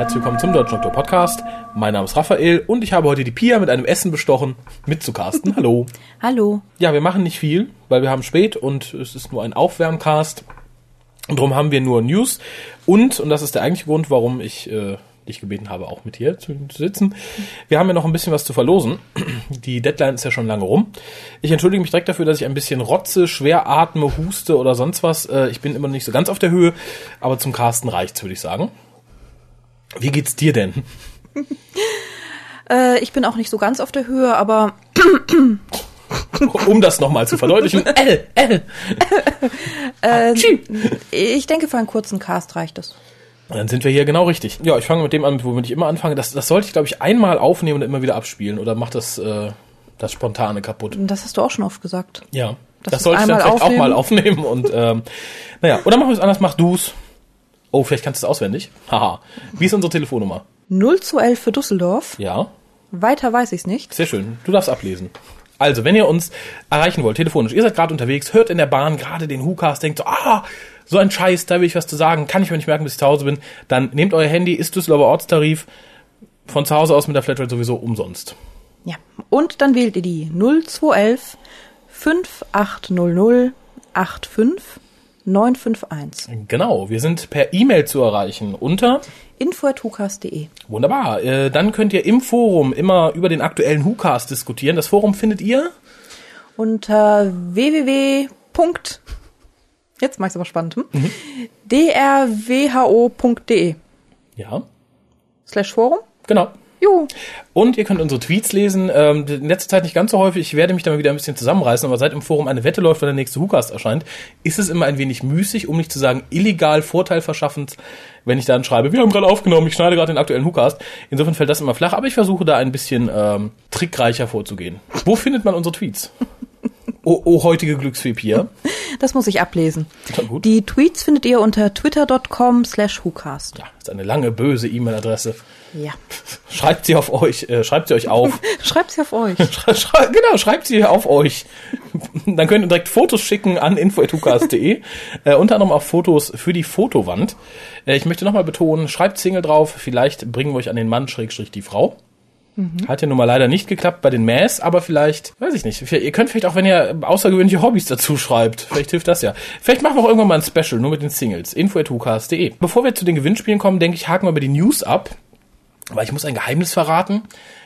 Herzlich willkommen zum Deutschen Doktor Podcast. Mein Name ist Raphael und ich habe heute die Pia mit einem Essen bestochen, mit zu. Hallo. Hallo. Ja, wir machen nicht viel, weil wir haben spät und es ist nur ein Aufwärmcast. Und darum haben wir nur News. Und, und das ist der eigentliche Grund, warum ich äh, dich gebeten habe, auch mit hier zu, zu sitzen. Wir haben ja noch ein bisschen was zu verlosen. Die Deadline ist ja schon lange rum. Ich entschuldige mich direkt dafür, dass ich ein bisschen rotze, schwer atme, huste oder sonst was. Äh, ich bin immer nicht so ganz auf der Höhe, aber zum Casten reicht's, würde ich sagen. Wie geht's dir denn? Äh, ich bin auch nicht so ganz auf der Höhe, aber um das nochmal zu verdeutlichen. L, L. äh, ich denke, für einen kurzen Cast reicht es. Dann sind wir hier genau richtig. Ja, ich fange mit dem an, womit ich immer anfange. Das, das sollte ich, glaube ich, einmal aufnehmen und immer wieder abspielen. Oder macht das äh, das Spontane kaputt? Das hast du auch schon oft gesagt. Ja, Das das, sollte ich dann einmal vielleicht auch mal aufnehmen. aufnehmen. Und ähm, naja, oder machen wir es anders, mach du's. Oh, vielleicht kannst du es auswendig. Haha. Wie ist unsere Telefonnummer? 0 zu 11 für Düsseldorf. Ja, Weiter weiß ich's nicht. sehr schön. Du darfst ablesen. Also, wenn ihr uns erreichen wollt, telefonisch, ihr seid gerade unterwegs, hört in der Bahn gerade den WhoCast, denkt so, ah, so ein Scheiß, da will ich was zu sagen, kann ich mir nicht merken, bis ich zu Hause bin, dann nehmt euer Handy, ist Düsseldorfer Ortstarif, von zu Hause aus mit der Flatrate sowieso umsonst. Ja. Und dann wählt ihr die 0 zu 11 5800 85 951. Genau, wir sind per E-Mail zu erreichen unter info.hucast.de. Wunderbar. Äh, dann könnt ihr im Forum immer über den aktuellen WhoCast diskutieren. Das Forum findet ihr Unter www. Jetzt mach ich's aber spannend. Hm? Mhm. drwho.de ja, slash Forum. genau. Juhu. Und ihr könnt unsere Tweets lesen. Ähm, in letzter Zeit nicht ganz so häufig. Ich werde mich da mal wieder ein bisschen zusammenreißen. Aber seit im Forum eine Wette läuft, wann der nächste WhoCast erscheint, ist es immer ein wenig müßig, um nicht zu sagen illegal Vorteil verschaffend, wenn ich dann schreibe, wir haben gerade aufgenommen, ich schneide gerade den aktuellen WhoCast. Insofern fällt das immer flach. Aber ich versuche da ein bisschen ähm, trickreicher vorzugehen. Wo findet man unsere Tweets? Oh, oh heutige Glücksfee Pia. Das muss ich ablesen. Die Tweets findet ihr unter twitter.com slash whocast. Ja, ist eine lange, böse E-Mail-Adresse. Ja. Schreibt sie auf euch, äh, schreibt sie euch auf. Schreibt sie auf euch. Schrei, schrei, genau, schreibt sie auf euch. Dann könnt ihr direkt Fotos schicken an info.hukas.de. äh, unter anderem auch Fotos für die Fotowand. Äh, ich möchte nochmal betonen, schreibt Single drauf, vielleicht bringen wir euch an den Mann, Schrägstrich die Frau. Hat ja nun mal leider nicht geklappt bei den Mass, aber vielleicht, weiß ich nicht, ihr könnt vielleicht auch, wenn ihr außergewöhnliche Hobbys dazu schreibt, vielleicht hilft das ja. Vielleicht machen wir auch irgendwann mal ein Special, nur mit den Singles. info.hukas.de. Bevor wir zu den Gewinnspielen kommen, denke ich, haken wir über die News ab, weil ich muss ein Geheimnis verraten.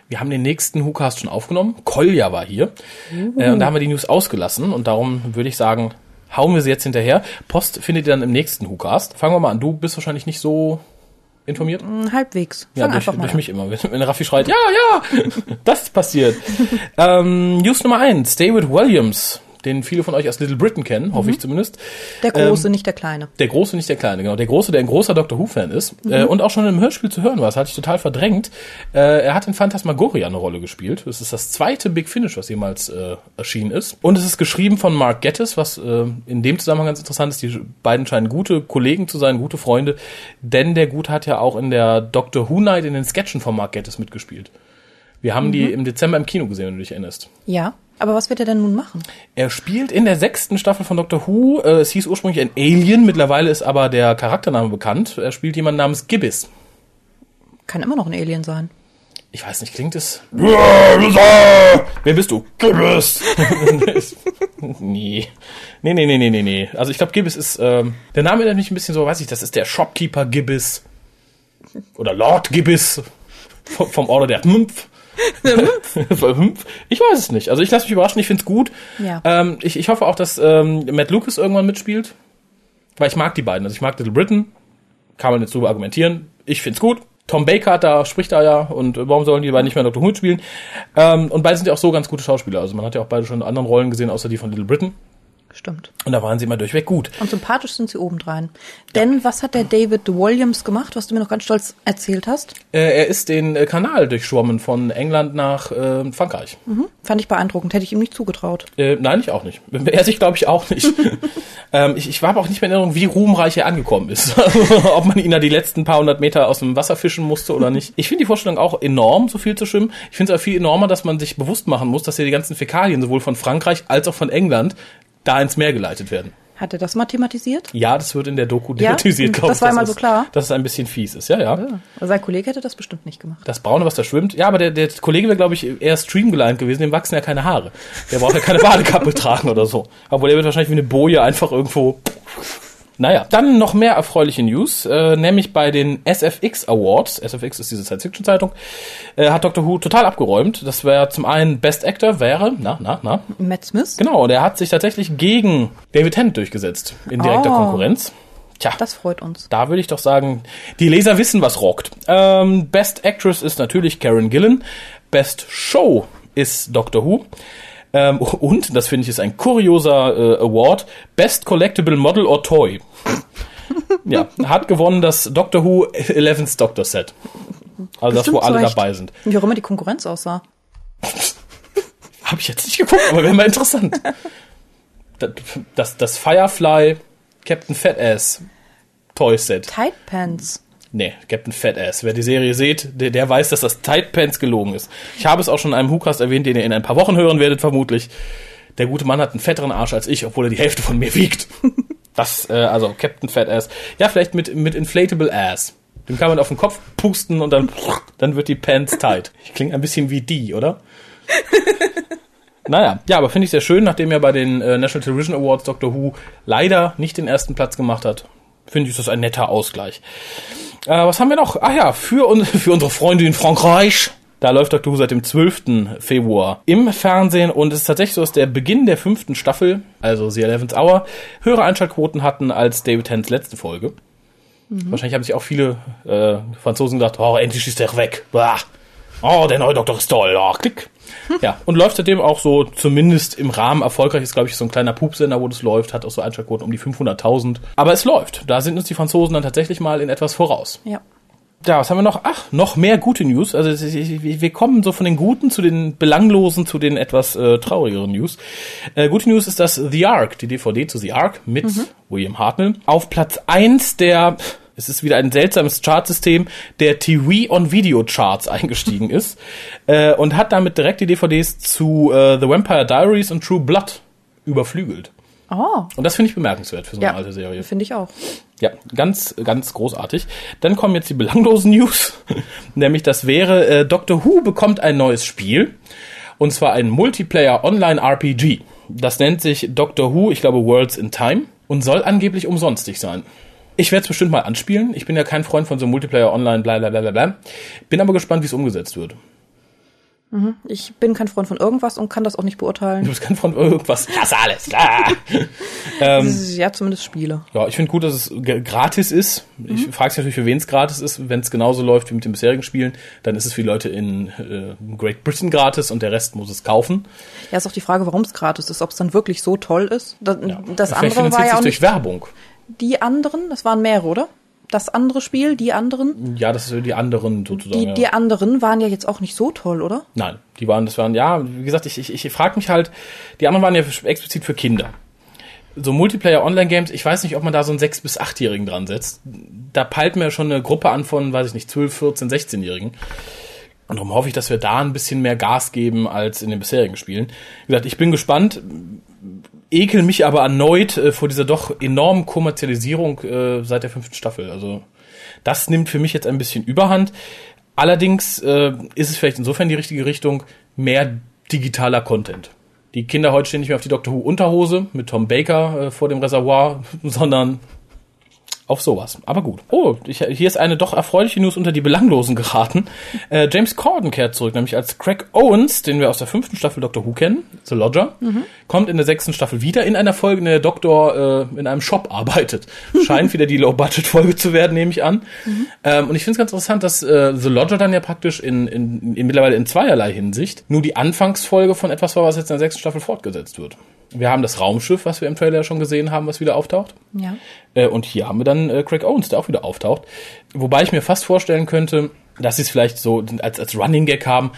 Wir haben den nächsten WhoCast schon aufgenommen. Kolja war hier. Äh, und da haben wir die News ausgelassen. Und darum würde ich sagen, hauen wir sie jetzt hinterher. Post findet ihr dann im nächsten WhoCast. Fangen wir mal an. Du bist wahrscheinlich nicht so informiert. Hm, Halbwegs. Ja, Fang durch, einfach mal durch an. mich immer. Wenn wenn Raffi schreit, ja, ja, das ist passiert. ähm, News Nummer eins. David Williams, den viele von euch aus Little Britain kennen, hoffe ich zumindest. Der Große, nicht der Kleine. Der Große, nicht der Kleine, genau. Der Große, der ein großer Doctor Who-Fan ist äh, und auch schon im Hörspiel zu hören war. Das hatte ich total verdrängt. Äh, er hat in Phantasmagoria eine Rolle gespielt. Das ist das zweite Big Finish, was jemals äh, erschienen ist. Und es ist geschrieben von Mark Gettis, was äh, in dem Zusammenhang ganz interessant ist. Die beiden scheinen gute Kollegen zu sein, gute Freunde. Denn der Gute hat ja auch in der Doctor Who Night in den Sketchen von Mark Gettis mitgespielt. Wir haben die im Dezember im Kino gesehen, wenn du dich erinnerst. Ja. Aber was wird er denn nun machen? Er spielt in der sechsten Staffel von Doctor Who. Äh, es hieß ursprünglich ein Alien, mittlerweile ist aber der Charaktername bekannt. Er spielt jemanden namens Gibbis. Kann immer noch ein Alien sein. Ich weiß nicht, klingt es. Wer bist du? Gibbis! nee. Nee, nee, nee, nee, nee, nee. Also ich glaube, Gibbis ist. Ähm, der Name erinnert mich ein bisschen so, weiß ich, das ist der Shopkeeper Gibbis. Oder Lord Gibbis. Vom, vom Order der Hmpf. Ich weiß es nicht. Also ich lasse mich überraschen, ich finde es gut. Ja. Ähm, ich, ich hoffe auch, dass ähm, Matt Lucas irgendwann mitspielt. Weil ich mag die beiden. Also ich mag Little Britain. Kann man jetzt drüber argumentieren. Ich find's gut. Tom Baker hat da, spricht da ja. Und warum sollen die beiden nicht mehr Dr. Who spielen? Ähm, und beide sind ja auch so ganz gute Schauspieler. Also man hat ja auch beide schon in anderen Rollen gesehen, außer die von Little Britain. Stimmt. Und da waren sie immer durchweg gut. Und sympathisch sind sie obendrein. Denn was hat der David Williams gemacht, was du mir noch ganz stolz erzählt hast? Äh, er ist den äh, Kanal durchschwommen von England nach äh, Frankreich. Mhm. Fand ich beeindruckend. Hätte ich ihm nicht zugetraut. Äh, nein, ich auch nicht. Er sich, glaube ich, auch nicht. ähm, ich, ich war aber auch nicht mehr in Erinnerung, wie ruhmreich er angekommen ist. Ob man ihn da die letzten paar hundert Meter aus dem Wasser fischen musste oder nicht. Ich finde die Vorstellung auch enorm, so viel zu schwimmen. Ich finde es aber viel enormer, dass man sich bewusst machen muss, dass hier die ganzen Fäkalien sowohl von Frankreich als auch von England da ins Meer geleitet werden. Hat er das mal thematisiert? Ja, das wird in der Doku Ja? thematisiert, glaube Das ich. war mal es- so klar? Dass es ein bisschen fies ist, ja, ja. Ja. Also sein Kollege hätte das bestimmt nicht gemacht. Das Braune, was da schwimmt. Ja, aber der, der Kollege wäre, glaube ich, eher streamgeleimt gewesen. Dem wachsen ja keine Haare. Der braucht ja keine Badekappe tragen oder so. Obwohl, der wird wahrscheinlich wie eine Boje einfach irgendwo... Naja, dann noch mehr erfreuliche News, äh, nämlich bei den SFX Awards, SFX ist diese Science-Fiction-Zeitung, äh, hat Dr. Who total abgeräumt. Das wäre zum einen Best Actor, wäre, na, na, na, Matt Smith? genau, der hat sich tatsächlich gegen David Tennant durchgesetzt, in direkter Oh. Konkurrenz. Tja, Das freut uns. da würde ich doch sagen, die Leser wissen, was rockt. Ähm, Best Actress ist natürlich Karen Gillan. Best Show ist Doctor Who. Ähm, und, das finde ich ist ein kurioser äh, Award, Best Collectible Model or Toy. ja, hat gewonnen das Doctor Who 11th Doctor Set. Also das, wo Bestimmt alle Recht. dabei sind. Wie auch immer die Konkurrenz aussah. Habe ich jetzt nicht geguckt, aber wäre mal interessant. Das, das, das Firefly Captain Fatass Toy Set. Tight Pants. Nee, Captain Fatass. Wer die Serie seht, der, der weiß, dass das Tight Pants gelogen ist. Ich habe es auch schon in einem WhoCast erwähnt, den ihr in ein paar Wochen hören werdet, vermutlich. Der gute Mann hat einen fetteren Arsch als ich, obwohl er die Hälfte von mir wiegt. Das, äh, also Captain Fatass. Ja, vielleicht mit, mit Inflatable Ass. Den kann man auf den Kopf pusten und dann, dann wird die Pants tight. Klingt ein bisschen wie die, oder? Naja, ja, aber finde ich sehr schön, nachdem er bei den äh, National Television Awards Doctor Who leider nicht den ersten Platz gemacht hat. Finde ich das ein netter Ausgleich. Äh, was haben wir noch? Ah ja, für, un für unsere Freunde in Frankreich. Da läuft Doctor Who seit dem 12. Februar im Fernsehen und es ist tatsächlich so, dass der Beginn der fünften Staffel, also The Eleventh Hour, höhere Einschaltquoten hatten als David Tennants letzte Folge. Wahrscheinlich haben sich auch viele äh, Franzosen gedacht, oh, endlich ist er weg. Bah. Oh, der neue Doktor ist toll. Oh, klick. Ja, und läuft seitdem auch so zumindest im Rahmen erfolgreich. Ist, glaube ich, so ein kleiner Pupsender, wo das läuft. Hat auch so Einschaltquoten um die 500.000. Aber es läuft. Da sind uns die Franzosen dann tatsächlich mal in etwas voraus. Ja. Ja, was haben wir noch? Ach, noch mehr gute News. Also wir kommen so von den guten zu den belanglosen zu den etwas äh, traurigeren News. Äh, gute News ist, dass The Ark, die DVD zu The Ark mit William Hartnell, auf Platz eins der es ist wieder ein seltsames Chartsystem der TV on Video Charts eingestiegen ist äh, und hat damit direkt die DVDs zu äh, The Vampire Diaries und True Blood überflügelt. Oh, Und das finde ich bemerkenswert für so eine ja. alte Serie. Finde ich auch. Ja, ganz, ganz großartig. Dann kommen jetzt die belanglosen News. Nämlich, das wäre, äh, Doctor Who bekommt ein neues Spiel. Und zwar ein Multiplayer Online RPG. Das nennt sich Doctor Who, ich glaube, Worlds in Time. Und soll angeblich umsonstig sein. Ich werde es bestimmt mal anspielen. Ich bin ja kein Freund von so Multiplayer Online, bla bla bla bla. Bin aber gespannt, wie es umgesetzt wird. Ich bin kein Freund von irgendwas und kann das auch nicht Du beurteilen. bist kein Freund von irgendwas. Das alles klar. Ähm, ja, zumindest Spiele. Ja, ich finde gut, dass es gratis ist. Ich frage mich natürlich, für wen es gratis ist. Wenn es genauso läuft wie mit den bisherigen Spielen, dann ist es für die Leute in äh, Great Britain gratis und der Rest muss es kaufen. Ja, ist auch die Frage, warum es gratis ist, ob es dann wirklich so toll ist. Das, das Vielleicht andere war ja auch durch nicht Werbung. Die anderen, das waren mehrere, oder? Das andere Spiel, die anderen, Ja, das ist die anderen sozusagen. die, ja. die anderen waren ja jetzt auch nicht so toll, oder? Nein, die waren, das waren, ja, wie gesagt, ich, ich, ich frage mich halt, die anderen waren ja explizit für Kinder. So Multiplayer-Online-Games, ich weiß nicht, ob man da so einen 6- bis 8-Jährigen dran setzt. Da peilt mir schon eine Gruppe an von, weiß ich nicht, 12, 14, 16-Jährigen. Und darum hoffe ich, dass wir da ein bisschen mehr Gas geben als in den bisherigen Spielen. Wie gesagt, ich bin gespannt, ekel mich aber erneut äh, vor dieser doch enormen Kommerzialisierung äh, seit der fünften Staffel. Also das nimmt für mich jetzt ein bisschen Überhand. Allerdings äh, ist es vielleicht insofern die richtige Richtung, mehr digitaler Content. Die Kinder heute stehen nicht mehr auf die Doctor Who Unterhose mit Tom Baker äh, vor dem Reservoir, sondern auf sowas. Aber gut. Oh, ich, hier ist eine doch erfreuliche News unter die Belanglosen geraten. Äh, James Corden kehrt zurück, nämlich als Craig Owens, den wir aus der fünften Staffel Doctor Who kennen, The Lodger, kommt in der sechsten Staffel wieder in einer Folge, in der der Doktor äh, in einem Shop arbeitet. Scheint wieder die Low-Budget-Folge zu werden, nehme ich an. Ähm, und ich finde es ganz interessant, dass äh, The Lodger dann ja praktisch in, in, in mittlerweile in zweierlei Hinsicht nur die Anfangsfolge von etwas war, was jetzt in der sechsten Staffel fortgesetzt wird. Wir haben das Raumschiff, was wir im Trailer schon gesehen haben, was wieder auftaucht. Ja. Äh, und hier haben wir dann äh, Craig Owens, der auch wieder auftaucht. Wobei ich mir fast vorstellen könnte, dass sie es vielleicht so als, als Running Gag haben,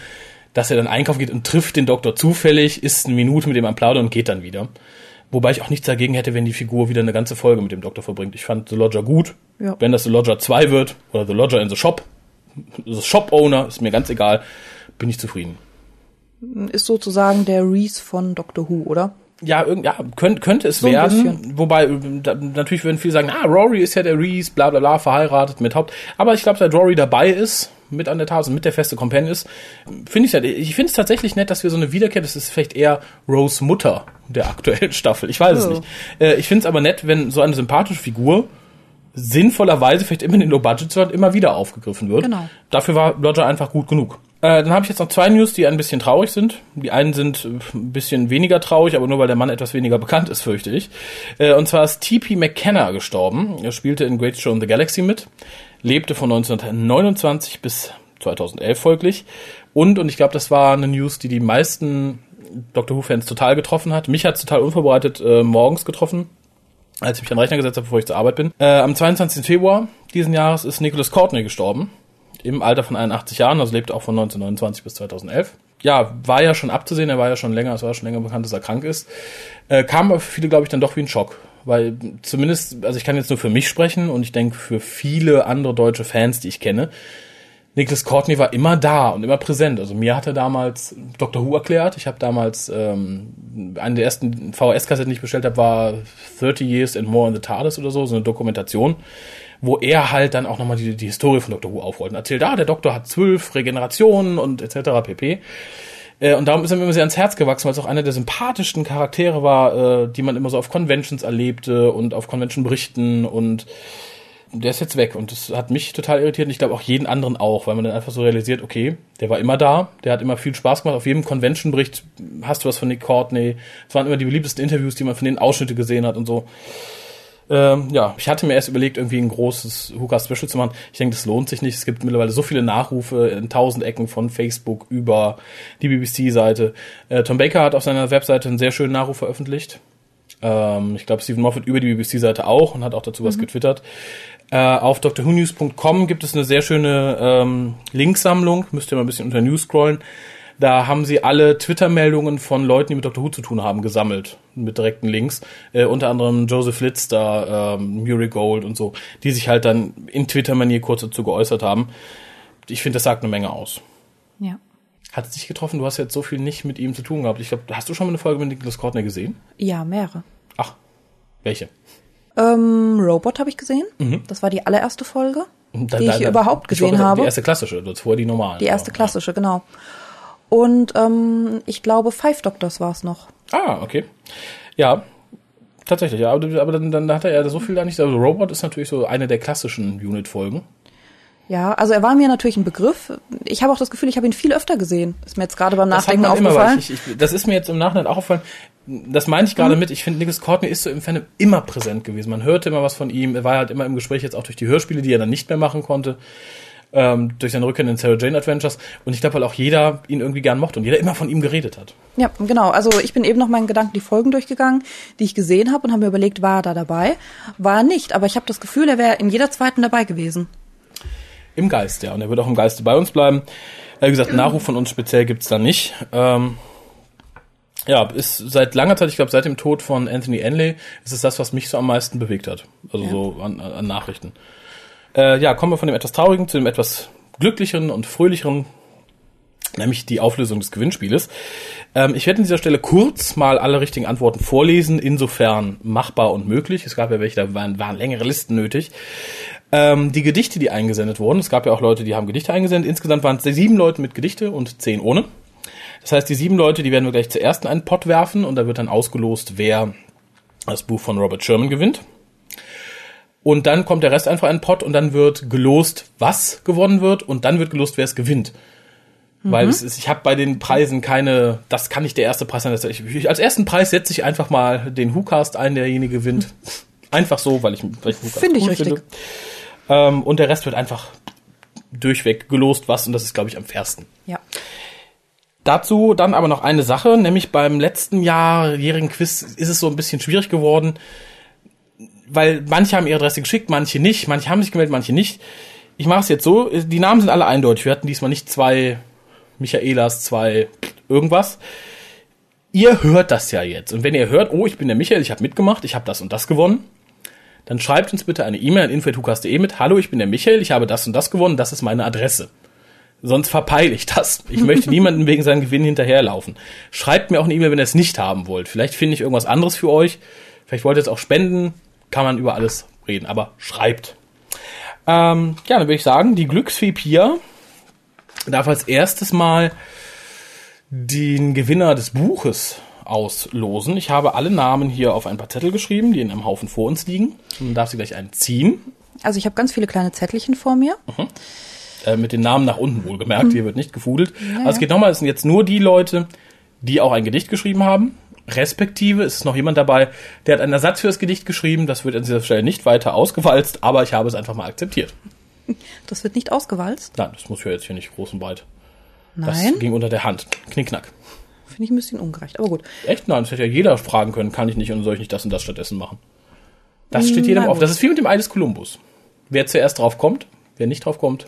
dass er dann einkaufen geht und trifft den Doktor zufällig, ist eine Minute mit dem am Plaudern und geht dann wieder. Wobei ich auch nichts dagegen hätte, wenn die Figur wieder eine ganze Folge mit dem Doktor verbringt. Ich fand The Lodger gut. Ja. Wenn das The Lodger 2 wird oder The Lodger in the Shop, The Shop Owner, ist mir ganz egal, bin ich zufrieden. Ist sozusagen der Reese von Doctor Who, oder? Ja, irgend, ja könnte, könnte es So werden. Wobei, äh, da, natürlich würden viele sagen, ah, Rory ist ja der Reese, bla bla bla, verheiratet mit Haupt. Aber ich glaube, seit Rory dabei ist, mit an der Tafel, mit der feste Companion ist, finde ich ich finde es tatsächlich nett, dass wir so eine Wiederkehr, das ist vielleicht eher Rose Mutter der aktuellen Staffel. Ich weiß es Oh. nicht. Äh, ich finde es aber nett, wenn so eine sympathische Figur sinnvollerweise vielleicht immer in den Low-Budget-Slot immer wieder aufgegriffen wird. Genau. Dafür war Roger einfach gut genug. Äh, dann habe ich jetzt noch zwei News, die ein bisschen traurig sind. Die einen sind äh, ein bisschen weniger traurig, aber nur weil der Mann etwas weniger bekannt ist, fürchte ich. Äh, und zwar ist T.P. McKenna gestorben. Er spielte in Great Show in the Galaxy mit, lebte von 1929 bis 2011 folglich. Und, und ich glaube, das war eine News, die die meisten Doctor Who-Fans total getroffen hat. Mich hat es total unvorbereitet äh, morgens getroffen als ich mich an den Rechner gesetzt habe, bevor ich zur Arbeit bin. Äh, am 22. Februar diesen Jahres ist Nicholas Courtney gestorben. Im Alter von 81 Jahren, also lebte auch von 1929 bis 2011. Ja, war ja schon abzusehen, er war ja schon länger, es war schon länger bekannt, dass er krank ist. Äh, kam aber für viele, glaube ich, dann doch wie ein Schock. Weil zumindest, also ich kann jetzt nur für mich sprechen und ich denke für viele andere deutsche Fans, die ich kenne, Nicholas Courtney war immer da und immer präsent. Also mir hat er damals Dr. Who erklärt. Ich habe damals ähm, eine der ersten VHS-Kassetten, die ich bestellt habe, war 30 Years and More in the TARDIS oder so, so eine Dokumentation, wo er halt dann auch nochmal die, die Historie von Dr. Who aufrollt und erzählt, ah, der Doktor hat zwölf Regenerationen und etc. pp. Äh, und darum ist er mir immer sehr ans Herz gewachsen, weil es auch einer der sympathischsten Charaktere war, äh, die man immer so auf Conventions erlebte und auf Convention-Berichten und der ist jetzt weg und das hat mich total irritiert und ich glaube auch jeden anderen auch, weil man dann einfach so realisiert, okay, der war immer da, der hat immer viel Spaß gemacht. Auf jedem Convention-Bericht hast du was von Nick Courtney. Es waren immer die beliebtesten Interviews, die man von den Ausschnitte gesehen hat und so. Ähm, ja, ich hatte mir erst überlegt, irgendwie ein großes Hookah-Special zu machen. Ich denke, das lohnt sich nicht. Es gibt mittlerweile so viele Nachrufe in tausend Ecken von Facebook über die BBC-Seite. Äh, Tom Baker hat auf seiner Webseite einen sehr schönen Nachruf veröffentlicht. Ähm, ich glaube, Stephen Moffat über die BBC-Seite auch und hat auch dazu was getwittert. Äh, auf drwhonews.com gibt es eine sehr schöne ähm, Linksammlung. Müsst ihr mal ein bisschen unter News scrollen. Da haben sie alle Twitter-Meldungen von Leuten, die mit Dr. Who zu tun haben, gesammelt. Mit direkten Links. Äh, unter anderem Joseph Litz da, ähm, Murray Gold und so. Die sich halt dann in Twitter-Manier kurz dazu geäußert haben. Ich finde, das sagt eine Menge aus. Ja. Hat es dich getroffen? Du hast jetzt so viel nicht mit ihm zu tun gehabt. Ich glaube, hast du schon mal eine Folge mit Nicholas Courtney gesehen? Ja, mehrere. Ach, welche? Ähm, Robot habe ich gesehen. Das war die allererste Folge, Da- die da- ich da- überhaupt gesehen habe. Die erste klassische, das vorher die normalen. Die erste klassische, genau. Und ähm, ich glaube, Five Doctors war es noch. Ja. Ah, okay. Ja, tatsächlich, ja. Aber, aber dann, dann hat er ja so viel da nicht. Also Robot ist natürlich so eine der klassischen Unit-Folgen. Ja, also er war mir natürlich ein Begriff. Ich habe auch das Gefühl, ich habe ihn viel öfter gesehen. Ist mir jetzt gerade beim Das Nachdenken immer, weil aufgefallen. ich, ich, das ist mir jetzt im Nachhinein auch aufgefallen. Das meine ich gerade Mhm. mit. Ich finde, Nicholas Courtney ist so im Fandom immer präsent gewesen. Man hörte immer was von ihm. Er war halt immer im Gespräch, jetzt auch durch die Hörspiele, die er dann nicht mehr machen konnte. Ähm, durch seine Rückkehr in den Sarah Jane Adventures. Und ich glaube, weil auch jeder ihn irgendwie gern mochte und jeder immer von ihm geredet hat. Ja, genau. Also ich bin eben noch meinen Gedanken die Folgen durchgegangen, die ich gesehen habe und habe mir überlegt, war er da dabei? War er nicht, aber ich habe das Gefühl, er wäre in jeder zweiten dabei gewesen. Im Geist, ja. Und er wird auch im Geiste bei uns bleiben. Äh, wie gesagt, Nachruf von uns speziell gibt's da nicht. Ähm, ja, ist seit langer Zeit, ich glaube seit dem Tod von Anthony Enley, ist es das, was mich so am meisten bewegt hat. Also Ja. so an, an Nachrichten. Äh, ja, kommen wir von dem etwas traurigen zu dem etwas glücklicheren und fröhlicheren, nämlich die Auflösung des Gewinnspieles. Ähm, ich werde an dieser Stelle kurz mal alle richtigen Antworten vorlesen, insofern machbar und möglich. Es gab ja welche, da waren, waren längere Listen nötig. Ähm, die Gedichte, die eingesendet wurden, es gab ja auch Leute, die haben Gedichte eingesendet. Insgesamt waren es sieben Leute mit Gedichte und zehn ohne. Das heißt, die sieben Leute, die werden wir gleich zuerst in einen Pott werfen und da wird dann ausgelost, wer das Buch von Robert Sherman gewinnt. Und dann kommt der Rest einfach in einen Pott und dann wird gelost, was gewonnen wird und dann wird gelost, wer es gewinnt. Weil es ist, ich habe bei den Preisen keine, das kann nicht der erste Preis sein. Ich, als ersten Preis setze ich einfach mal den WhoCast ein, derjenige gewinnt. Einfach so, weil ich, weil ich WhoCast Finde ich richtig. Ähm, und der Rest wird einfach durchweg gelost, was, und das ist, glaube ich, am fairsten. Ja. Dazu dann aber noch eine Sache, nämlich beim letzten Jahrjährigen Quiz ist es so ein bisschen schwierig geworden, weil manche haben ihre Adresse geschickt, manche nicht, manche haben sich gemeldet, manche nicht. Ich mache es jetzt so, die Namen sind alle eindeutig. Wir hatten diesmal nicht zwei Michaelas, zwei irgendwas. Ihr hört das ja jetzt. Und wenn ihr hört, oh, ich bin der Michael, ich habe mitgemacht, ich habe das und das gewonnen, dann schreibt uns bitte eine E-Mail an info.hukas.de mit, hallo, ich bin der Michael, ich habe das und das gewonnen, das ist meine Adresse. Sonst verpeile ich das. Ich möchte niemanden wegen seinem Gewinn hinterherlaufen. Schreibt mir auch eine E-Mail, wenn ihr es nicht haben wollt. Vielleicht finde ich irgendwas anderes für euch. Vielleicht wollt ihr es auch spenden. Kann man über alles reden. Aber schreibt. Ähm, ja, dann würde ich sagen, die Glücksfee Pia darf als erstes mal den Gewinner des Buches auslosen. Ich habe alle Namen hier auf ein paar Zettel geschrieben, die in einem Haufen vor uns liegen. Und dann darf sie gleich einen ziehen. Also ich habe ganz viele kleine Zettelchen vor mir. Äh, mit den Namen nach unten wohlgemerkt. Hier wird nicht gefudelt. Also es geht nochmal, es sind jetzt nur die Leute, die auch ein Gedicht geschrieben haben. Respektive ist noch jemand dabei, der hat einen Ersatz für das Gedicht geschrieben. Das wird an dieser Stelle nicht weiter ausgewalzt, aber ich habe es einfach mal akzeptiert. Das wird nicht ausgewalzt. Nein, das muss ja jetzt hier nicht groß und breit. Das Nein, ging unter der Hand. Knickknack. finde ich ein bisschen ungerecht. Aber gut. Echt? Nein, das hätte ja jeder fragen können, kann ich nicht und soll ich nicht das und das stattdessen machen. Das steht jedem Na auf. Das ist wie mit dem Ei des Kolumbus. Wer zuerst drauf kommt, wer nicht drauf kommt.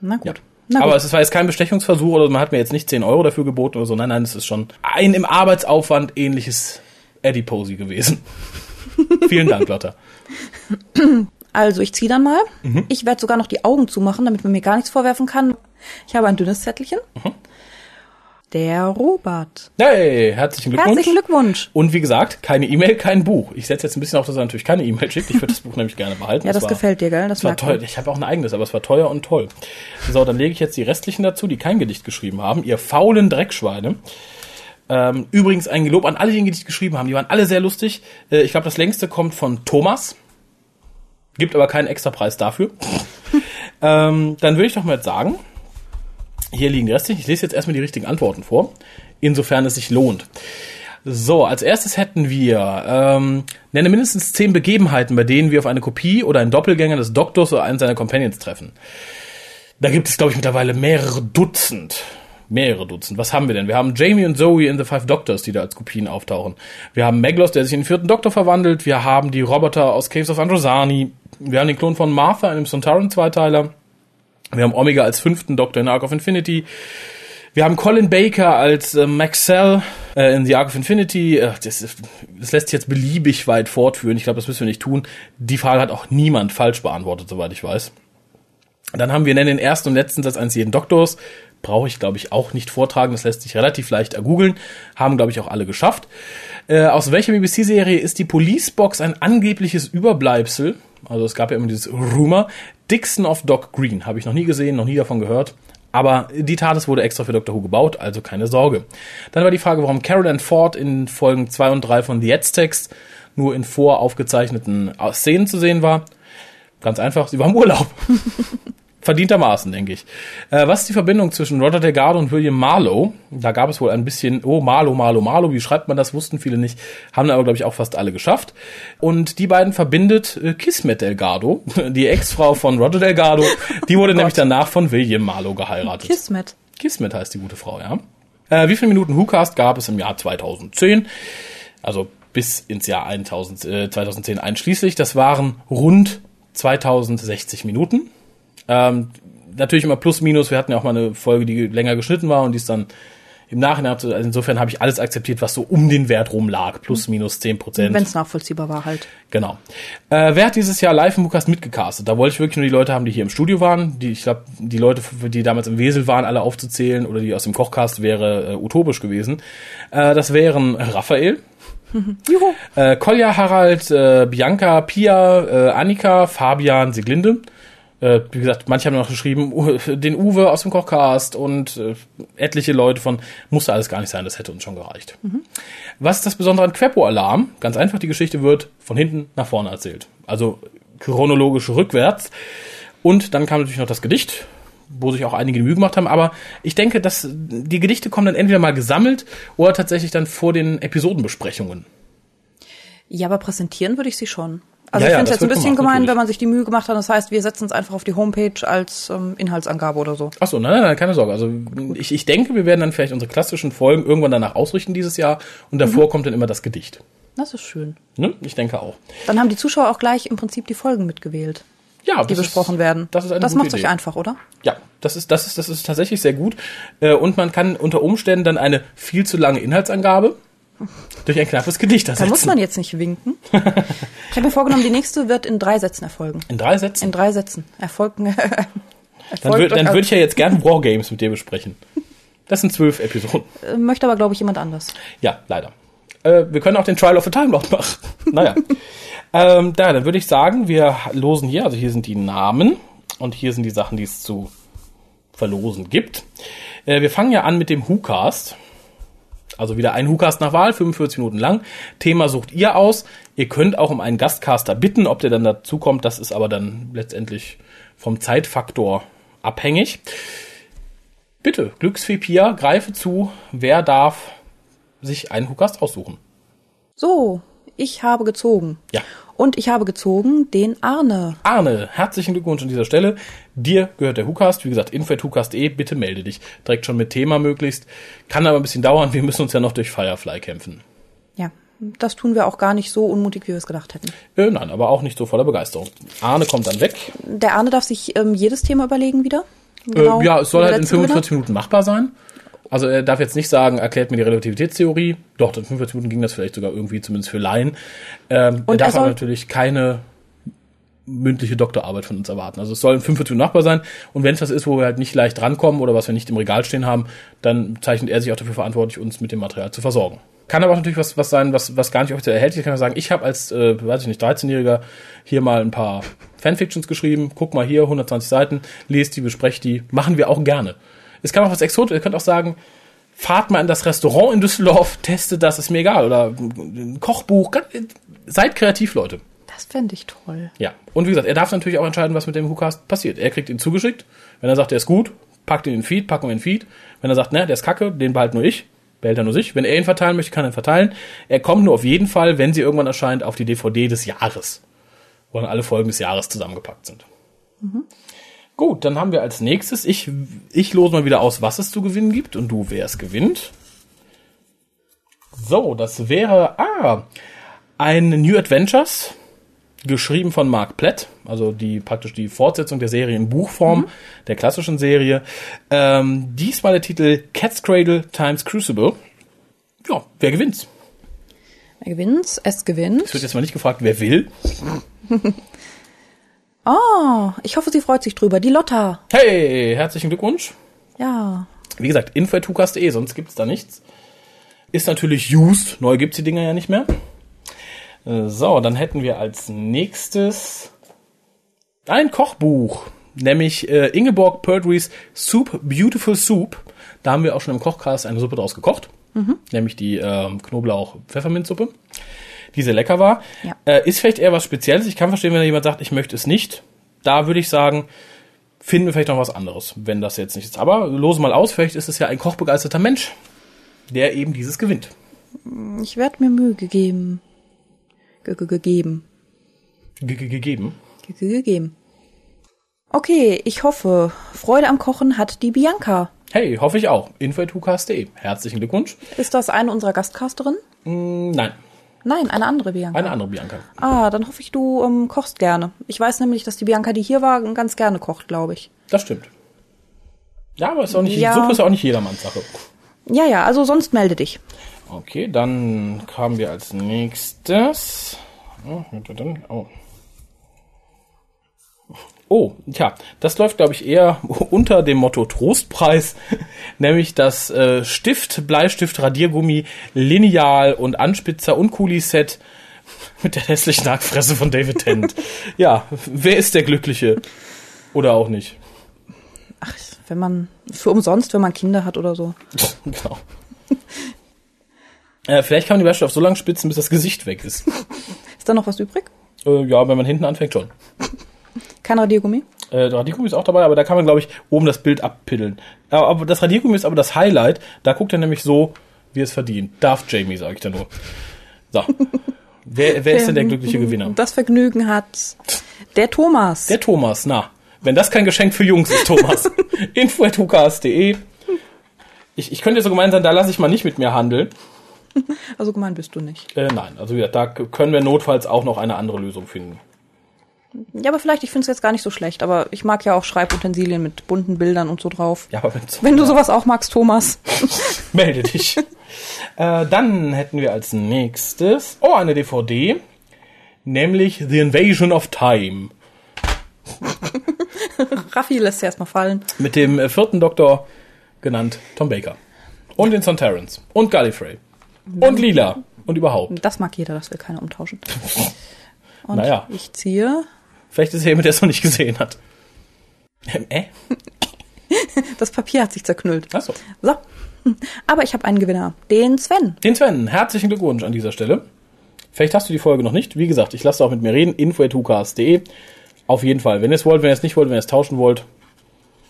Na gut. Ja. Na Aber gut. es war jetzt kein Bestechungsversuch oder man hat mir jetzt nicht 10 Euro dafür geboten oder so. Nein, nein, es ist schon ein im Arbeitsaufwand ähnliches Addiposy gewesen. Vielen Dank, Lotta. Also ich ziehe dann mal. Mhm. Ich werde sogar noch die Augen zumachen, damit man mir gar nichts vorwerfen kann. Ich habe ein dünnes Zettelchen. Mhm. Der Robert. Hey, herzlichen Glückwunsch. Herzlichen Glückwunsch. Und wie gesagt, keine E-Mail, kein Buch. Ich setze jetzt ein bisschen auf, dass er natürlich keine E-Mail schickt. Ich würde das Buch nämlich gerne behalten. Ja, das war- gefällt dir, gell? Das war man. Ich habe auch ein eigenes, aber es war teuer und toll. So, dann lege ich jetzt die restlichen dazu, die kein Gedicht geschrieben haben. Ihr faulen Dreckschweine. Ähm, übrigens ein Gelob an alle, die ein Gedicht geschrieben haben. Die waren alle sehr lustig. Äh, ich glaube, das längste kommt von Thomas. Gibt aber keinen extra Preis dafür. ähm, dann würde ich doch mal jetzt sagen, hier liegen die restlichen. Ich lese jetzt erstmal die richtigen Antworten vor, insofern es sich lohnt. So, als erstes hätten wir, ähm, nenne mindestens zehn Begebenheiten, bei denen wir auf eine Kopie oder einen Doppelgänger des Doktors oder einen seiner Companions treffen. Da gibt es, glaube ich, mittlerweile mehrere Dutzend. Mehrere Dutzend. Was haben wir denn? Wir haben Jamie und Zoe in The Five Doctors, die da als Kopien auftauchen. Wir haben Meglos, der sich in den vierten Doktor verwandelt. Wir haben die Roboter aus Caves of Androsani. Wir haben den Klon von Martha in dem Sontaran-Zweiteiler. Wir haben Omega als fünften Doktor in Arc of Infinity. Wir haben Colin Baker als äh, Maxell äh, in The Arc of Infinity. Äh, das, das lässt sich jetzt beliebig weit fortführen. Ich glaube, das müssen wir nicht tun. Die Frage hat auch niemand falsch beantwortet, soweit ich weiß. Dann haben wir den ersten und letzten Satz eines jeden Doktors. Brauche ich, glaube ich, auch nicht vortragen. Das lässt sich relativ leicht ergoogeln. Haben, glaube ich, auch alle geschafft. Äh, aus welcher BBC-Serie ist die Police Box ein angebliches Überbleibsel? Also es gab ja immer dieses Rumor. Dixon of Doc Green. Habe ich noch nie gesehen, noch nie davon gehört. Aber die TARDIS wurde extra für Dr. Who gebaut, also keine Sorge. Dann war die Frage, warum Carol Ann Ford in Folgen 2 und 3 von The Aztecs nur in voraufgezeichneten Szenen zu sehen war. Ganz einfach, sie war im Urlaub. Verdientermaßen, denke ich. Äh, was ist die Verbindung zwischen Roger Delgado und William Marlowe? Da gab es wohl ein bisschen, oh, Marlowe, Marlowe, Marlowe, wie schreibt man das, wussten viele nicht, haben aber, glaube ich, auch fast alle geschafft. Und die beiden verbindet äh, Kismet Delgado, die Ex-Frau von Roger Delgado, die wurde nämlich danach von William Marlowe geheiratet. Kismet. Kismet heißt die gute Frau, ja. Äh, wie viele Minuten WhoCast gab es im Jahr 2010? Also bis ins Jahr 1000, äh, 2010 einschließlich. Das waren rund 2060 Minuten. Ähm, natürlich immer plus minus. Wir hatten ja auch mal eine Folge, die länger geschnitten war und die ist dann im Nachhinein. Also insofern habe ich alles akzeptiert, was so um den Wert rum lag. Plus minus 10 Prozent. Wenn es nachvollziehbar war halt. Genau. Äh, wer hat dieses Jahr live im Mucast mitgecastet? Da wollte ich wirklich nur die Leute haben, die hier im Studio waren. Die, ich glaube, die Leute, die damals im Wesel waren, alle aufzuzählen oder die aus dem Kochcast wäre äh, utopisch gewesen. Äh, das wären Raphael, Juhu. äh, Kolja, Harald, äh, Bianca, Pia, äh, Annika, Fabian, Siglinde. Äh, wie gesagt, manche haben noch geschrieben, den Uwe aus dem Kochcast und äh, etliche Leute von, musste alles gar nicht sein, das hätte uns schon gereicht. Was ist das Besondere an Queppo-Alarm? Ganz einfach, die Geschichte wird von hinten nach vorne erzählt. Also chronologisch rückwärts. Und dann kam natürlich noch das Gedicht, wo sich auch einige die Mühe gemacht haben. Aber ich denke, dass die Gedichte kommen dann entweder mal gesammelt oder tatsächlich dann vor den Episodenbesprechungen. Ja, aber präsentieren würde ich sie schon. Also Ja, ich ja, finde es das jetzt ein bisschen gemacht, gemein, natürlich. wenn man sich die Mühe gemacht hat. Das heißt, wir setzen es einfach auf die Homepage als ähm, Inhaltsangabe oder so. Achso, nein, nein, nein, keine Sorge. Also ich, ich denke, wir werden dann vielleicht unsere klassischen Folgen irgendwann danach ausrichten dieses Jahr und davor kommt dann immer das Gedicht. Das ist schön. Ne? Ich denke auch. Dann haben die Zuschauer auch gleich im Prinzip die Folgen mitgewählt, Ja, die besprochen ist, werden. Das ist eine das macht euch einfach, oder? Ja, das ist, das ist, das ist tatsächlich sehr gut. Äh, Und man kann unter Umständen dann eine viel zu lange Inhaltsangabe durch ein knappes Gedicht Da ersetzen. muss man jetzt nicht winken. ich habe mir vorgenommen, die nächste wird in drei Sätzen erfolgen. in drei Sätzen. In drei Sätzen. Erfolgen. Dann, Folgt würd, euch dann also- würde ich ja jetzt gern Wargames mit dir besprechen. Das sind zwölf Episoden. Äh, Möchte aber, glaube ich, jemand anders. Ja, leider. Äh, wir können auch den Trial of the Time Lord machen. naja. ähm, da, dann würde ich sagen, wir losen hier, also hier sind die Namen und hier sind die Sachen, die es zu verlosen gibt. Äh, wir fangen ja an mit dem WhoCast. Also wieder ein WhoCast nach Wahl, 45 Minuten lang. Thema sucht ihr aus. Ihr könnt auch um einen Gastcaster bitten, ob der dann dazu kommt. Das ist aber dann letztendlich vom Zeitfaktor abhängig. Bitte, Glücksfee Pia, greife zu. Wer darf sich einen WhoCast aussuchen? So, ich habe gezogen. Ja. Und ich habe gezogen den Arne. Arne, herzlichen Glückwunsch an dieser Stelle. Dir gehört der WhoCast. Wie gesagt, info.whocast.de, bitte melde dich. Direkt schon mit Thema möglichst. Kann aber ein bisschen dauern. Wir müssen uns ja noch durch Firefly kämpfen. Ja, das tun wir auch gar nicht so unmutig, wie wir es gedacht hätten. Äh, nein, aber auch nicht so voller Begeisterung. Arne kommt dann weg. Der Arne darf sich ähm, jedes Thema überlegen wieder. Genau, äh, ja, es soll halt in letzte Gewinner. 45 Minuten machbar sein. Also er darf jetzt nicht sagen, erklärt mir die Relativitätstheorie. Doch, in 45 Minuten ging das vielleicht sogar irgendwie, zumindest für Laien. Ähm, Und er er darf aber soll- natürlich keine mündliche Doktorarbeit von uns erwarten. Also es soll in 45 Minuten machbar sein. Und wenn es das ist, wo wir halt nicht leicht rankommen oder was wir nicht im Regal stehen haben, dann zeichnet er sich auch dafür verantwortlich, uns mit dem Material zu versorgen. Kann aber auch natürlich was, was sein, was, was gar nicht offiziell erhältlich ist. Ich kann ja sagen, ich habe als, äh, weiß ich nicht, 13-Jähriger hier mal ein paar Fanfictions geschrieben. Guck mal hier, 120 Seiten, lest die, besprecht die. Machen wir auch gerne. Es kann auch was Exotisches. Ihr könnt auch sagen, fahrt mal in das Restaurant in Düsseldorf, testet das, ist mir egal. Oder ein Kochbuch. Seid kreativ, Leute. Das fände ich toll. Ja. Und wie gesagt, er darf natürlich auch entscheiden, was mit dem WhoCast passiert. Er kriegt ihn zugeschickt. Wenn er sagt, der ist gut, packt ihn in den Feed, packen wir in den Feed. Wenn er sagt, ne, der ist kacke, den behalte nur ich, behält er nur sich. Wenn er ihn verteilen möchte, kann er ihn verteilen. Er kommt nur auf jeden Fall, wenn sie irgendwann erscheint, auf die DVD des Jahres. Wo dann alle Folgen des Jahres zusammengepackt sind. Gut, dann haben wir als nächstes, ich, ich lose mal wieder aus, was es zu gewinnen gibt und du, wer es gewinnt. So, das wäre, ah, ein New Adventures, geschrieben von Mark Platt, also die praktisch die Fortsetzung der Serie in Buchform, der klassischen Serie. Ähm, diesmal der Titel Cat's Cradle times Crucible. Ja, wer gewinnt? Er gewinnt, es gewinnt. Es wird jetzt mal nicht gefragt, wer will. Oh, ich hoffe, sie freut sich drüber. Die Lotta. Hey, herzlichen Glückwunsch. Ja. Wie gesagt, info.tucast.de, sonst gibt's da nichts. Ist natürlich used, neu gibt's die Dinger ja nicht mehr. Äh, So, dann hätten wir als nächstes ein Kochbuch, nämlich äh, Ingeborg Perdries Soup Beautiful Soup. Da haben wir auch schon im Kochcast eine Suppe draus gekocht, nämlich die ähm, Knoblauch-Pfefferminzsuppe, die sehr lecker war. Ja. Äh, ist vielleicht eher was Spezielles. Ich kann verstehen, wenn da jemand sagt, ich möchte es nicht. Da würde ich sagen, finden wir vielleicht noch was anderes, wenn das jetzt nicht ist. Aber lose mal aus, vielleicht ist es ja ein kochbegeisterter Mensch, der eben dieses gewinnt. Ich werde mir Mühe gegeben. Ge ge gegeben. Ge ge gegeben. Ge ge gegeben. Okay, ich hoffe, Freude am Kochen hat die Bianca. Hey, hoffe ich auch. info.tucast.de. Herzlichen Glückwunsch. Ist das eine unserer Gastcasterinnen? Hm, Nein, Nein, eine andere Bianca. eine andere Bianca. Ah, dann hoffe ich, du ähm, kochst gerne. Ich weiß nämlich, dass die Bianca, die hier war, ganz gerne kocht, glaube ich. Das stimmt. Ja, aber ist auch nicht, Ja. Suppe ist auch nicht jedermanns Sache. Ja, ja, also sonst melde dich. Okay, dann haben wir als nächstes. Oh. Oh, tja, das läuft, glaube ich, eher unter dem Motto Trostpreis, nämlich das äh, Stift, Bleistift, Radiergummi, Lineal und Anspitzer und Kuli-Set mit der hässlichen Hackfresse von David Tennant. ja, wer ist der Glückliche? Oder auch nicht. Ach, wenn man, für umsonst, wenn man Kinder hat oder so. genau. äh, vielleicht kann man die Bleistift auf so lang spitzen, bis das Gesicht weg ist. Ist da noch was übrig? Äh, ja, wenn man hinten anfängt schon. Kein Radiergummi? Äh, Radiergummi ist auch dabei, aber da kann man, glaube ich, oben das Bild abpiddeln. Aber, aber das Radiergummi ist aber das Highlight. Da guckt er nämlich so, wie es verdient. Darf Jamie, sage ich da nur. So. wer wer ist denn der glückliche Gewinner? Das Vergnügen hat der Thomas. Der Thomas, na. Wenn das kein Geschenk für Jungs ist, Thomas. info.hukas.de ich, ich könnte so gemein sein, da lasse ich mal nicht mit mir handeln. also gemein bist du nicht. Äh, nein, also gesagt, da können wir notfalls auch noch eine andere Lösung finden. Ja, aber vielleicht, ich finde es jetzt gar nicht so schlecht. Aber ich mag ja auch Schreibutensilien mit bunten Bildern und so drauf. Ja, aber wenn's- Wenn du sowas auch magst, Thomas. Melde dich. äh, dann hätten wir als nächstes, oh, eine DVD, nämlich The Invasion of Time. Raffi lässt sie erstmal fallen. Mit dem äh, vierten Doktor, genannt Tom Baker. Und den Sontarans. Und Gallifrey. Und Lila. Und überhaupt. Das mag jeder, dass wir keine umtauschen. Und Naja. ich ziehe. Vielleicht ist er jemand, der es noch nicht gesehen hat. Ähm, äh? Das Papier hat sich zerknüllt. Achso. So. Aber ich habe einen Gewinner. Den Sven. Den Sven, herzlichen Glückwunsch an dieser Stelle. Vielleicht hast du die Folge noch nicht. Wie gesagt, ich lasse auch mit mir reden. info.hukas.de. Auf jeden Fall. Wenn ihr es wollt, wenn ihr es nicht wollt, wenn ihr es tauschen wollt.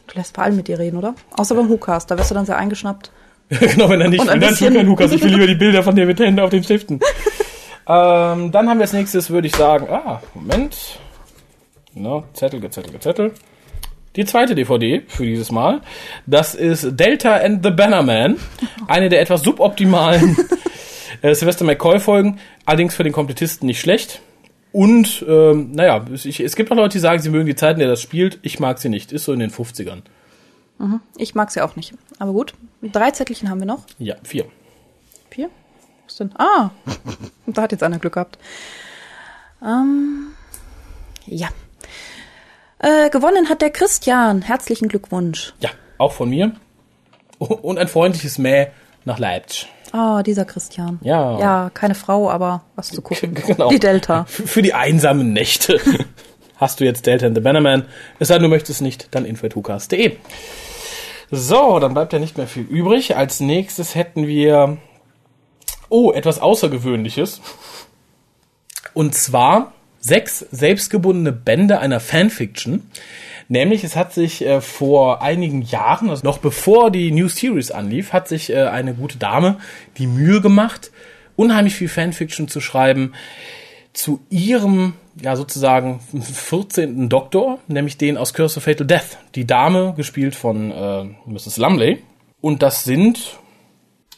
Du lässt bei allen mit dir reden, oder? Außer beim Hookast. Da wirst du dann sehr eingeschnappt. genau, wenn er nicht will, dann tut kein Lukas. Ich will lieber die Bilder von dir mit Händen auf den Stiften. ähm, dann haben wir als nächstes, würde ich sagen, ah, Moment. Na, Zettel, Gezettel, Gezettel. Die zweite DVD für dieses Mal. Das ist Delta and the Bannerman. Eine der etwas suboptimalen äh, Sylvester McCoy-Folgen. Allerdings für den Komplettisten nicht schlecht. Und, ähm, naja, es- ich, es gibt auch Leute, die sagen, sie mögen die Zeit, in der das spielt. Ich mag sie nicht. Ist so in den 50ern. Ich mag sie auch nicht. Aber gut. Drei Zettelchen haben wir noch. Ja, vier. Vier? Was denn? Ah, da hat jetzt einer Glück gehabt. Ähm, ja. Äh, gewonnen hat der Christian. Herzlichen Glückwunsch. Ja, auch von mir. Und ein freundliches Mäh nach Leipzig. Ah, dieser Christian. Ja. Ja, keine Frau, aber was zu gucken. Genau. Die Delta. Für die einsamen Nächte. Hast du jetzt Delta and the Bannerman? Es sei denn, du möchtest nicht, dann info.hukas.de. So, dann bleibt ja nicht mehr viel übrig. Als nächstes hätten wir, oh, etwas Außergewöhnliches. Und zwar sechs selbstgebundene Bände einer Fanfiction. Nämlich, es hat sich äh, vor einigen Jahren, also noch bevor die New Series anlief, hat sich äh, eine gute Dame die Mühe gemacht, unheimlich viel Fanfiction zu schreiben zu ihrem, ja sozusagen 14. Doktor, nämlich den aus Curse of Fatal Death. Die Dame, gespielt von äh, Mrs. Lumley. Und das sind,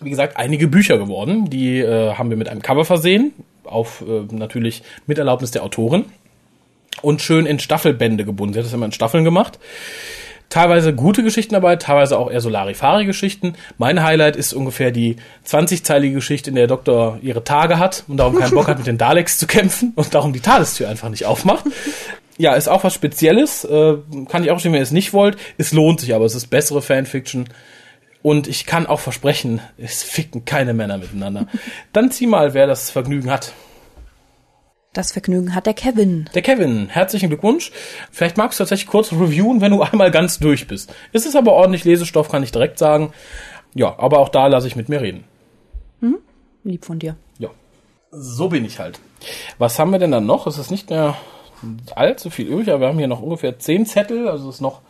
wie gesagt, einige Bücher geworden. Die äh, haben wir mit einem Cover versehen, auf äh, natürlich mit Erlaubnis der Autorin. Und schön in Staffelbände gebunden. Sie hat das immer in Staffeln gemacht. Teilweise gute Geschichten dabei, teilweise auch eher so Larifari-Geschichten. Mein Highlight ist ungefähr die 20-zeilige Geschichte, in der der Doktor ihre Tage hat und darum keinen Bock hat, mit den Daleks zu kämpfen und darum die Tadestür einfach nicht aufmacht. Ja, ist auch was Spezielles. Äh, kann ich auch stehen, wenn ihr es nicht wollt. Es lohnt sich aber, es ist bessere Fanfiction. Und ich kann auch versprechen, es ficken keine Männer miteinander. Dann zieh mal, wer das Vergnügen hat. Das Vergnügen hat der Kevin. Der Kevin, herzlichen Glückwunsch. Vielleicht magst du tatsächlich kurz reviewen, wenn du einmal ganz durch bist. Es ist aber ordentlich Lesestoff, kann ich direkt sagen. Ja, aber auch da lasse ich mit mir reden. Lieb von dir. Ja. So bin ich halt. Was haben wir denn dann noch? Es ist nicht mehr allzu viel übrig, aber wir haben hier noch ungefähr zehn Zettel, also es ist noch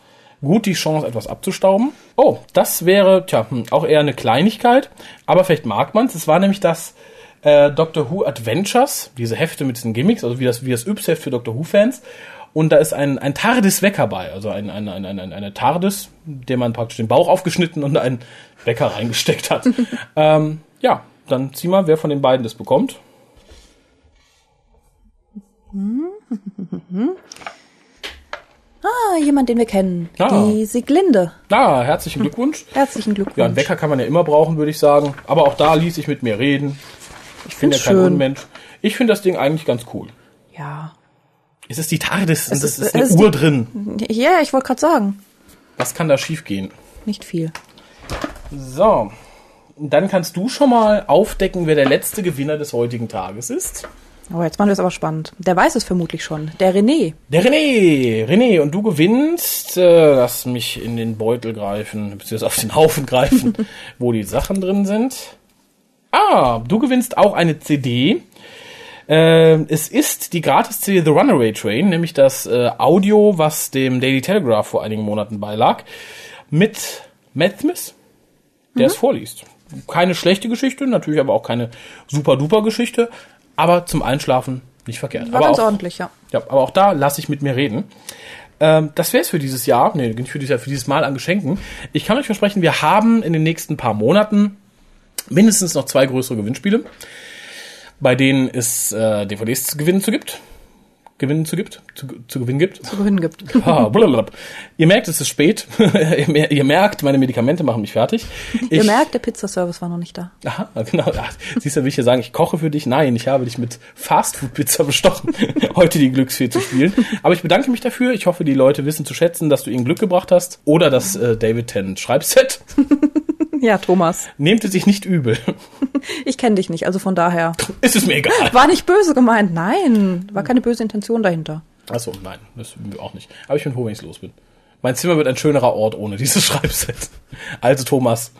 gut die Chance, etwas abzustauben. Oh, das wäre, tja, hm, auch eher eine Kleinigkeit, aber vielleicht mag man es. Es war nämlich das äh, Doctor Who Adventures, diese Hefte mit diesen Gimmicks, also wie das, wie das Yps-Heft für Doctor Who-Fans. Und da ist ein, ein TARDIS-Wecker bei, also ein, ein, ein, ein, eine TARDIS, dem man praktisch den Bauch aufgeschnitten und einen Wecker reingesteckt hat. ähm, ja, dann zieh mal, wer von den beiden das bekommt. Ah, jemand, den wir kennen. Ah. Die Sieglinde. Na, herzlichen Glückwunsch. Herzlichen Glückwunsch. Ja, einen Wecker kann man ja immer brauchen, würde ich sagen. Aber auch da ließ ich mit mir reden. Ich bin ja kein. Unmensch. Ich finde das Ding eigentlich ganz cool. Ja. Es ist die TARDIS und Es ist- ist eine es Uhr die- drin. Ja, ich wollte gerade sagen. Was kann da schiefgehen? Nicht viel. So. Dann kannst du schon mal aufdecken, wer der letzte Gewinner des heutigen Tages ist. Oh, jetzt machen wir es aber spannend. Der weiß es vermutlich schon. Der René. Der René. René, und du gewinnst. Äh, lass mich in den Beutel greifen, beziehungsweise auf den Haufen greifen, wo die Sachen drin sind. Ah, du gewinnst auch eine CD. Äh, es ist die Gratis-CD The Runaway Train, nämlich das äh, Audio, was dem Daily Telegraph vor einigen Monaten beilag, mit Matt Smith, der es vorliest. Keine schlechte Geschichte, natürlich aber auch keine super-duper Geschichte, aber zum Einschlafen nicht verkehrt. War aber ganz auch, ordentlich, ja. ja, aber auch da lasse ich mit mir reden. Ähm, das wäre es für dieses Jahr, nee, nicht für dieses Jahr, für dieses Mal an Geschenken. Ich kann euch versprechen, wir haben in den nächsten paar Monaten mindestens noch zwei größere Gewinnspiele, bei denen es äh, DVDs zu gewinnen zu gibt. Gewinnen zu gibt, zu, zu gewinnen gibt. Zu gewinnen gibt. Ah, blablabla. ihr merkt, es ist spät. ihr, mer- ihr merkt, meine Medikamente machen mich fertig. Ihr Ich- merkt, der Pizzaservice war noch nicht da. Aha, genau. Siehst du, will ich hier sagen, ich koche für dich? Nein, ich habe dich mit Fastfood-Pizza bestochen, heute die Glücksfee zu spielen. Aber ich bedanke mich dafür. Ich hoffe, die Leute wissen zu schätzen, dass du ihnen Glück gebracht hast. Oder das äh, David Tennant Schreibset. Ja, Thomas. Nehmt es sich nicht übel. Ich kenne dich nicht, also von daher. ist es mir egal. War nicht böse gemeint. Nein, war keine böse Intention dahinter. Achso, nein, das auch nicht. Aber ich bin froh, wenn ich los bin. Mein Zimmer wird ein schönerer Ort ohne dieses Schreibset. Also Thomas,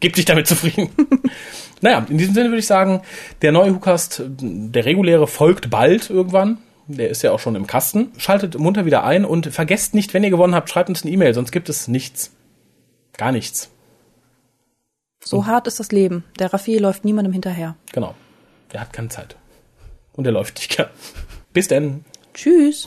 gib dich damit zufrieden. naja, in diesem Sinne würde ich sagen, der neue Hookast, der reguläre, folgt bald irgendwann. Der ist ja auch schon im Kasten. Schaltet munter wieder ein und vergesst nicht, wenn ihr gewonnen habt, schreibt uns eine E-Mail, sonst gibt es nichts. Gar nichts. So hart ist das Leben. Der Raffi läuft niemandem hinterher. Genau. Der hat keine Zeit. Und der läuft nicht gern. Bis denn. Tschüss.